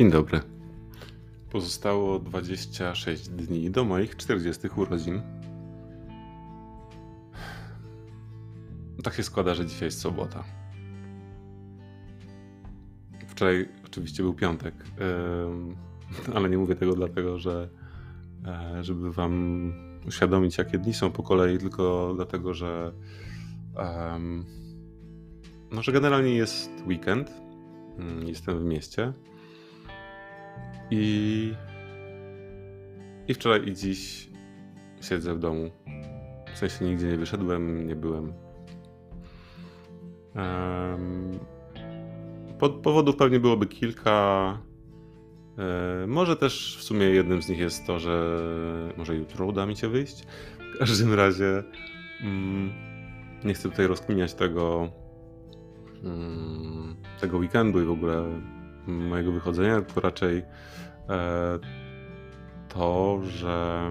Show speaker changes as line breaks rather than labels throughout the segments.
Dzień dobry. Pozostało 26 dni do moich 40 urodzin. Tak się składa, że dzisiaj jest sobota. Wczoraj oczywiście był piątek, ale nie mówię tego dlatego, że e, żeby wam uświadomić, jakie dni są po kolei, tylko dlatego, że no, że generalnie jest weekend, mm, jestem w mieście i, i wczoraj i dziś siedzę w domu. W sensie nigdzie nie wyszedłem, nie byłem. Um, powodów pewnie byłoby kilka. E, może też w sumie jednym z nich jest to, że może jutro uda mi się wyjść. W każdym razie mm, nie chcę tutaj rozkminiać tego, mm, tego weekendu i w ogóle mojego wychodzenia, tylko raczej E, to, że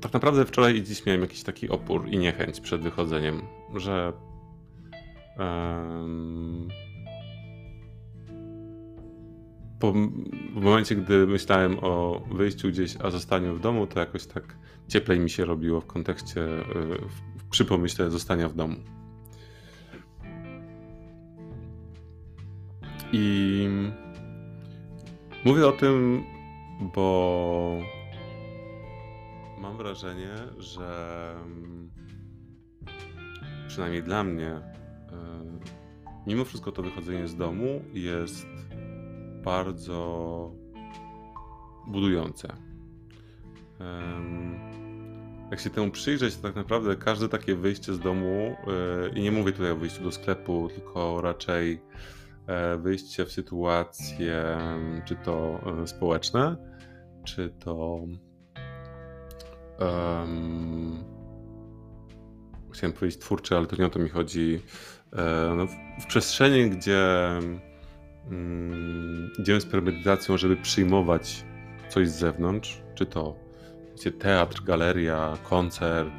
tak naprawdę wczoraj i dziś miałem jakiś taki opór i niechęć przed wychodzeniem, że po, w momencie, gdy myślałem o wyjściu gdzieś, a zostaniu w domu, to jakoś tak cieplej mi się robiło w kontekście, e, w, przy pomyśle zostania w domu. I Mówię o tym, bo mam wrażenie, że mm, przynajmniej dla mnie, e, mimo wszystko to wychodzenie z domu jest bardzo budujące. Jak się temu przyjrzeć, to tak naprawdę każde takie wyjście z domu, e, i nie mówię tutaj o wyjściu do sklepu, tylko raczej wyjście w sytuacje, czy to e, społeczne, czy to um, chciałem powiedzieć twórcze, ale to nie o to mi chodzi. E, no, w, w, przestrzeni, gdzie um, idziemy z premedytacją, żeby przyjmować coś z zewnątrz, czy to wiecie, teatr, galeria, koncert,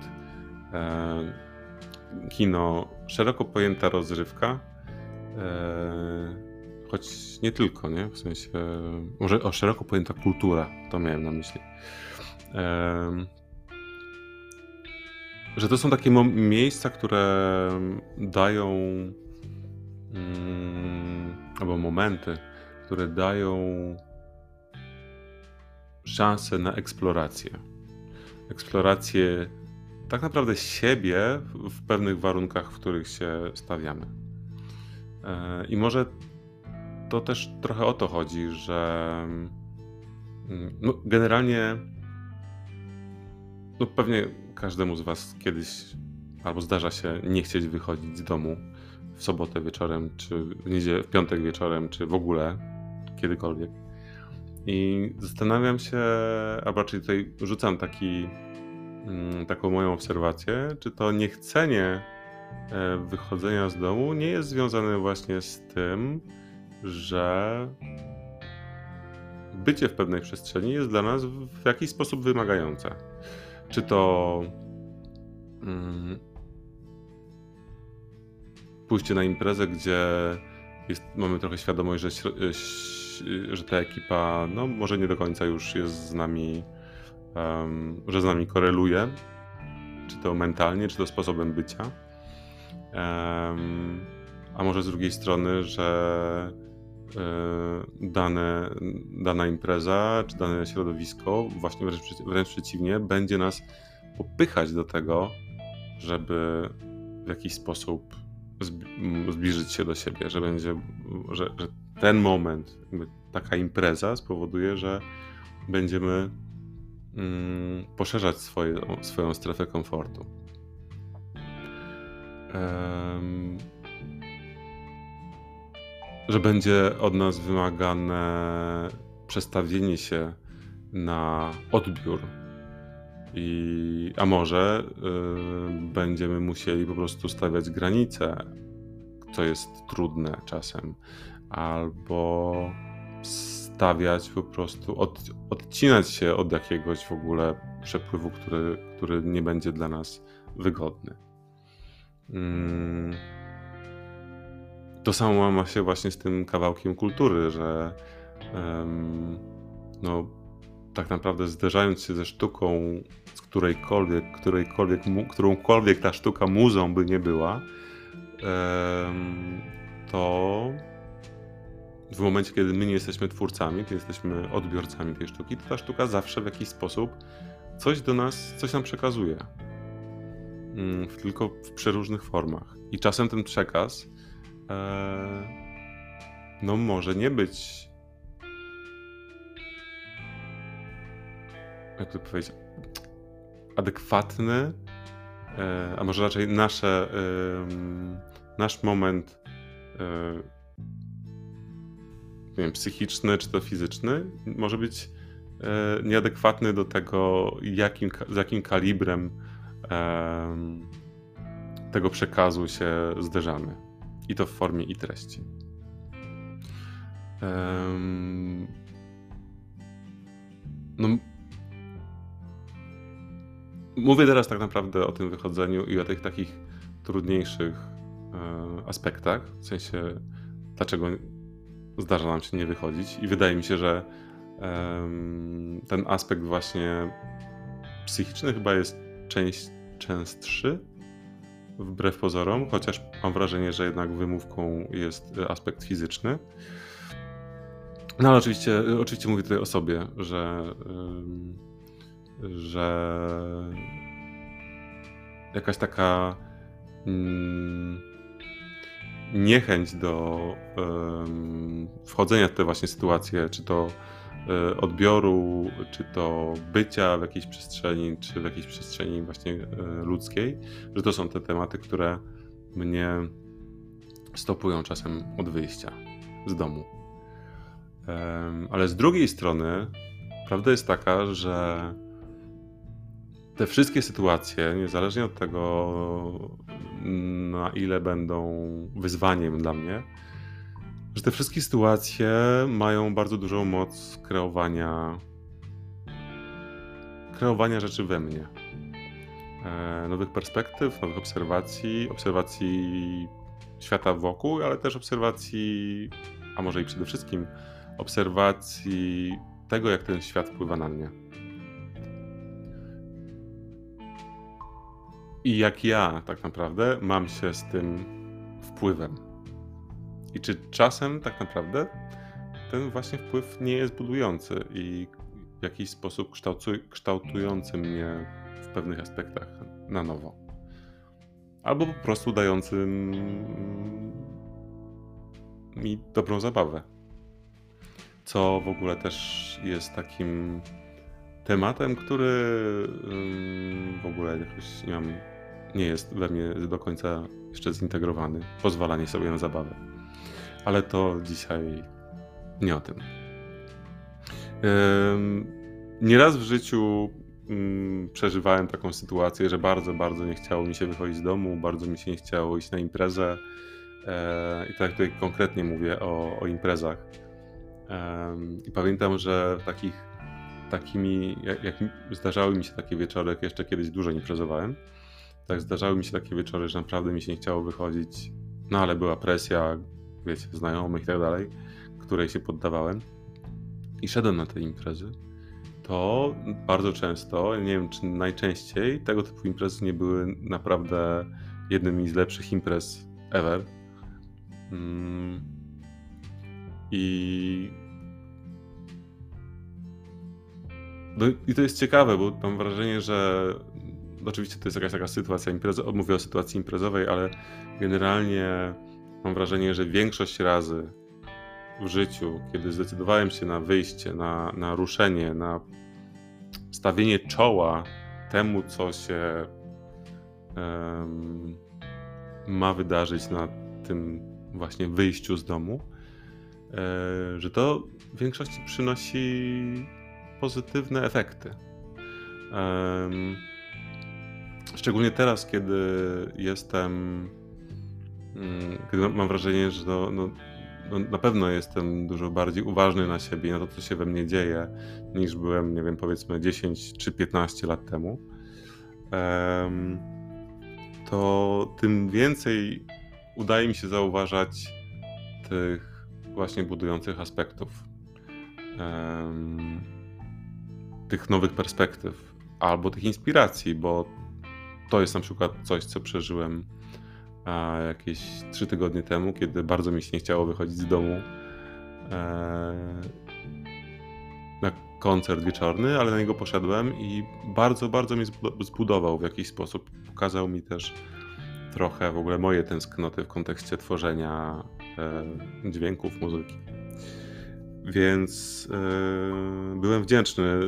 e, kino, szeroko pojęta rozrywka, E, choć nie tylko, nie? W sensie, może o szeroko pojęta kultura, to miałem na myśli. E, że to są takie miejsca, które dają mm, albo momenty, które dają szansę na eksplorację. Eksplorację tak naprawdę siebie w pewnych warunkach, w których się stawiamy. E, I może to też trochę o to chodzi, że mm, no, generalnie no pewnie każdemu z Was kiedyś albo zdarza się nie chcieć wychodzić z domu w sobotę wieczorem, czy w, w piątek wieczorem, czy w ogóle kiedykolwiek. I zastanawiam się, a raczej tutaj rzucam taki, mm, taką moją obserwację, czy to niechcenie wychodzenia z domu nie jest związane właśnie z tym, że bycie w pewnej przestrzeni jest dla nas w jakiś sposób wymagające. Czy to mm, pójście na imprezę, gdzie jest, mamy trochę świadomość, że, że ta ekipa no, może nie do końca już jest z nami, um, że z nami koreluje, czy to mentalnie, czy to sposobem bycia a może z drugiej strony, że e, dane, dana impreza czy dane środowisko, właśnie wręcz, wręcz przeciwnie, będzie nas popychać do tego, żeby w jakiś sposób zbliżyć się do siebie, że będzie, że, że ten moment, taka impreza spowoduje, że będziemy mm, poszerzać swoje, swoją strefę komfortu że będzie od nas wymagane przestawienie się na odbiór. I, a może y, będziemy musieli po prostu stawiać granice, co jest trudne czasem, albo stawiać po prostu, od, odcinać się od jakiegoś w ogóle przepływu, który, który nie będzie dla nas wygodny. Mm. to samo ma się właśnie z tym kawałkiem kultury, że no, tak naprawdę zderzając się ze sztuką, z którejkolwiek, którejkolwiek, którąkolwiek ta sztuka muzą by nie była, to w momencie, kiedy my nie jesteśmy twórcami, kiedy jesteśmy odbiorcami tej sztuki, to ta sztuka zawsze w jakiś sposób coś do nas, coś nam przekazuje. Mm, tylko w przeróżnych formach. I czasem ten przekaz e, no może nie być jak to powiedzieć adekwatny, e, a może raczej nasze, nasz moment e, nie wiem, psychiczny czy to fizyczny może być nieadekwatny do tego, jakim, z jakim kalibrem tego przekazu się zderzamy. I to w formie i treści. No, mówię teraz tak naprawdę o tym wychodzeniu i o tych takich trudniejszych e, aspektach, w sensie dlaczego zdarza nam się nie wychodzić i wydaje mi się, że ten aspekt właśnie psychiczny chyba jest część częstszy, wbrew pozorom, chociaż mam wrażenie, że jednak wymówką jest aspekt fizyczny. No ale oczywiście, oczywiście mówię tutaj o sobie, że, że jakaś taka mm, niechęć do wchodzenia w te właśnie sytuacje, czy to E, odbioru, czy to bycia w jakiejś przestrzeni, czy w jakiejś przestrzeni właśnie e, ludzkiej, że to są te tematy, które mnie stopują czasem od wyjścia z domu. Ale z drugiej strony, prawda jest taka, że te wszystkie sytuacje, niezależnie od tego, na ile będą wyzwaniem dla mnie, że te wszystkie sytuacje mają bardzo dużą moc kreowania kreowania rzeczy we mnie. E, nowych perspektyw, nowych obserwacji, obserwacji świata wokół, ale też obserwacji, a może i przede wszystkim obserwacji tego, jak ten świat wpływa na mnie. I jak ja tak naprawdę mam się z tym wpływem. I czy czasem tak naprawdę ten właśnie wpływ nie jest budujący i w jakiś sposób kształtujący mnie w pewnych aspektach na nowo. Albo po prostu dającym mi dobrą zabawę. Co w ogóle też jest takim tematem, który w ogóle jakoś nie, mam, nie jest we mnie do końca jeszcze zintegrowany. Pozwalanie sobie na zabawę ale to dzisiaj nie o tym. Nieraz w życiu mm, przeżywałem taką sytuację, że bardzo, bardzo nie chciało mi się wychodzić z domu, bardzo mi się nie chciało iść na imprezę. E, I tak tutaj konkretnie mówię o, o imprezach. I pamiętam, że takich, takimi, jak, jak zdarzały mi się takie wieczory, jak jeszcze kiedyś dużo imprezowałem, tak zdarzały mi się takie wieczory, że naprawdę mi się nie chciało wychodzić, no ale była presja, wiecie, znajomych i tak dalej, której się poddawałem i szedłem na te imprezy, to bardzo często, nie wiem czy najczęściej, tego typu imprezy nie były naprawdę jednymi z lepszych imprez ever. Mm. I no, I to jest ciekawe, bo mam wrażenie, że oczywiście to jest jakaś taka sytuacja imprezowa, mówię o sytuacji imprezowej, ale generalnie Mam wrażenie, że większość razy w życiu, kiedy zdecydowałem się na wyjście, na, na ruszenie, na stawienie czoła temu, co się um, ma wydarzyć na tym właśnie wyjściu z domu, e, że to w większości przynosi pozytywne efekty. Um, szczególnie teraz, kiedy jestem Mm, mam wrażenie, że no, no, na pewno jestem dużo bardziej uważny na siebie, na to, co się we mnie dzieje, niż byłem, nie wiem, powiedzmy 10 czy 15 lat temu. To tym więcej udaje mi się zauważać tych właśnie budujących aspektów, tych nowych perspektyw albo tych inspiracji, bo to jest na przykład coś, co przeżyłem jakieś trzy tygodnie temu, kiedy bardzo mi się nie chciało wychodzić z domu e, na koncert wieczorny, ale na niego poszedłem i bardzo, bardzo mnie zbudował w jakiś sposób. Pokazał mi też trochę w ogóle moje tęsknoty w kontekście tworzenia e, dźwięków, muzyki. Więc yy, byłem wdzięczny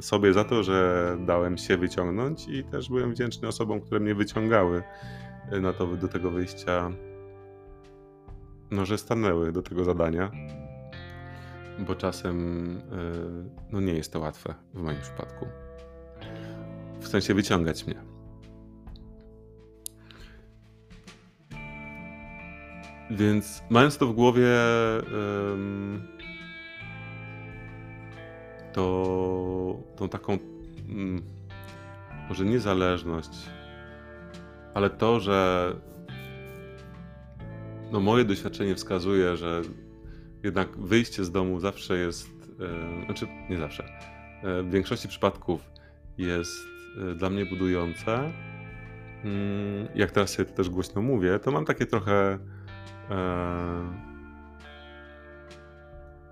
sobie za to, że dałem się wyciągnąć i też byłem wdzięczny osobom, które mnie wyciągały na to, do tego wyjścia, no, że stanęły do tego zadania, bo czasem yy, no, nie jest to łatwe w moim przypadku. W sensie wyciągać mnie. Więc mając to w głowie, to tą taką mm, może niezależność, ale to, że no moje doświadczenie wskazuje, że jednak wyjście z domu zawsze jest, znaczy nie zawsze, e, w większości przypadków jest e, dla mnie budujące. Mm, jak teraz to też głośno mówię, to mam takie trochę E,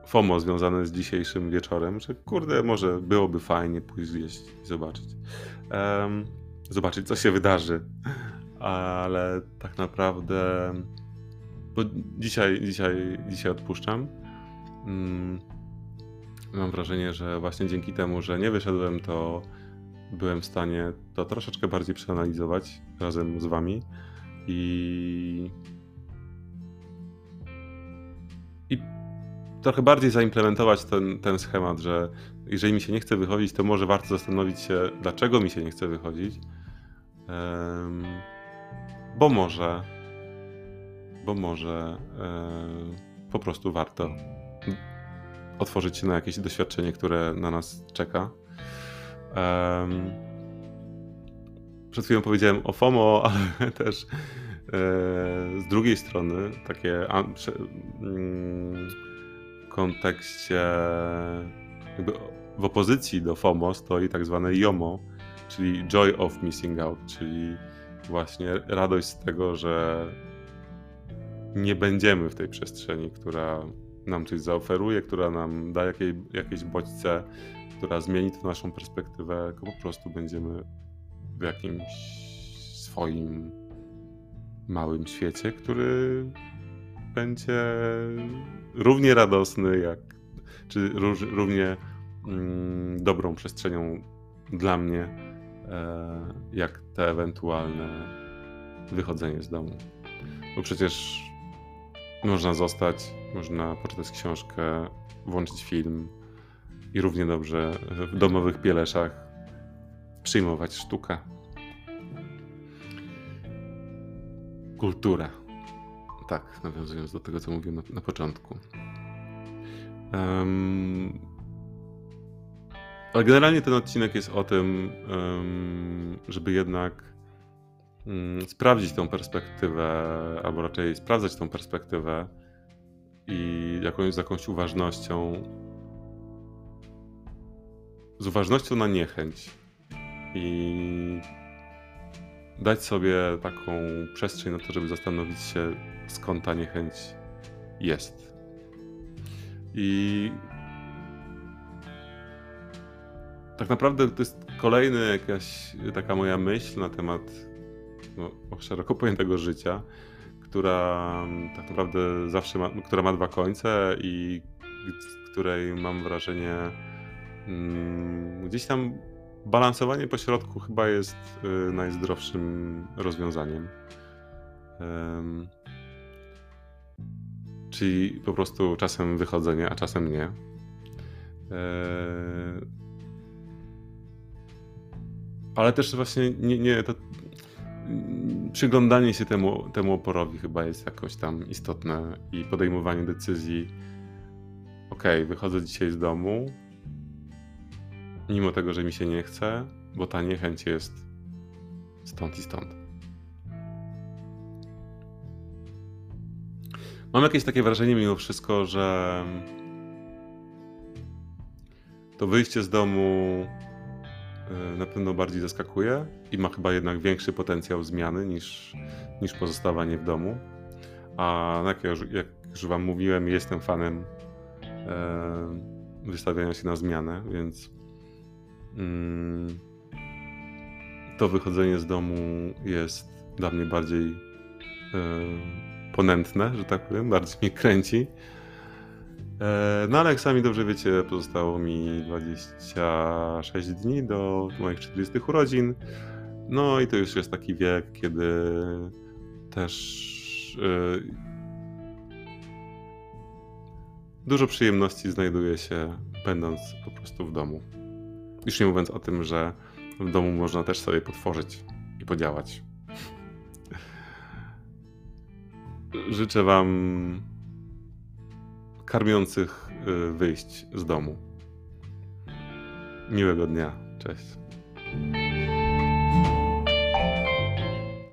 FOMO związane z dzisiejszym wieczorem, że kurde, może byłoby fajnie pójść gdzieś i zobaczyć. Zobaczyć, co się wydarzy. Ale tak naprawdę. Bo dzisiaj, dzisiaj, dzisiaj odpuszczam. Um, mam wrażenie, że właśnie dzięki temu, że nie wyszedłem, to byłem w stanie to troszeczkę bardziej przeanalizować razem z wami. I i trochę bardziej zaimplementować ten, ten schemat, że jeżeli mi się nie chce wychodzić, to może warto zastanowić się, dlaczego mi się nie chce wychodzić. Um, bo może, bo może um, po prostu warto otworzyć się na jakieś doświadczenie, które na nas czeka. Przed chwilą powiedziałem o FOMO, ale też z drugiej strony, takie mm, w kontekście jakby w opozycji do FOMO stoi tak zwane JOMO, czyli Joy of Missing Out, czyli właśnie radość z tego, że nie będziemy w tej przestrzeni, która nam coś zaoferuje, która nam da jakieś, jakieś bodźce, która zmieni tę naszą perspektywę, tylko po prostu będziemy w jakimś swoim małym świecie, który będzie równie radosny, jak, czy równie mm, dobrą przestrzenią dla mnie, jak te ewentualne wychodzenie z domu. Bo przecież można zostać, można poczytać książkę, włączyć film i równie dobrze w domowych pieleszach przyjmować sztukę. Kultura. Tak, nawiązując do tego, co mówiłem na, na początku. Um, ale generalnie ten odcinek jest o tym, żeby jednak um, sprawdzić tą perspektywę, albo raczej sprawdzać tą perspektywę i jakąś, z jakąś uważnością, z uważnością na niechęć. I dać sobie taką przestrzeń na to, żeby zastanowić się, skąd ta niechęć jest. I tak naprawdę to jest kolejna jakaś taka moja myśl na temat no, szeroko pojętego życia, która tak naprawdę zawsze ma, która ma dwa końce i której mam wrażenie mm, gdzieś tam balansowanie po środku chyba jest y, najzdrowszym rozwiązaniem. czyli po prostu czasem wychodzenie, a czasem nie. E, ale też właśnie nie, nie to przyglądanie się temu, temu oporowi chyba jest jakoś tam istotne i podejmowanie decyzji. Ok, wychodzę dzisiaj z domu, mimo tego, że mi się nie chce, bo ta niechęć jest stąd i stąd. Mam jakieś takie wrażenie mimo wszystko, że to wyjście z domu na pewno bardziej zaskakuje i ma chyba jednak większy potencjał zmiany niż, niż pozostawanie w domu. A jak, już, jak już Wam mówiłem, jestem fanem e, wystawiania się na zmianę, więc mm, to wychodzenie z domu jest dla mnie bardziej e, ponętne, że tak powiem, bardziej mnie kręci. E, no ale jak sami dobrze wiecie, pozostało mi 26 dni do moich 40 urodzin. No i to już jest taki wiek, kiedy też e, dużo przyjemności znajduje się będąc po prostu w domu. Już nie mówiąc o tym, że w domu można też sobie potworzyć i podziałać. Życzę Wam karmiących y, wyjść z domu. Miłego dnia. Cześć.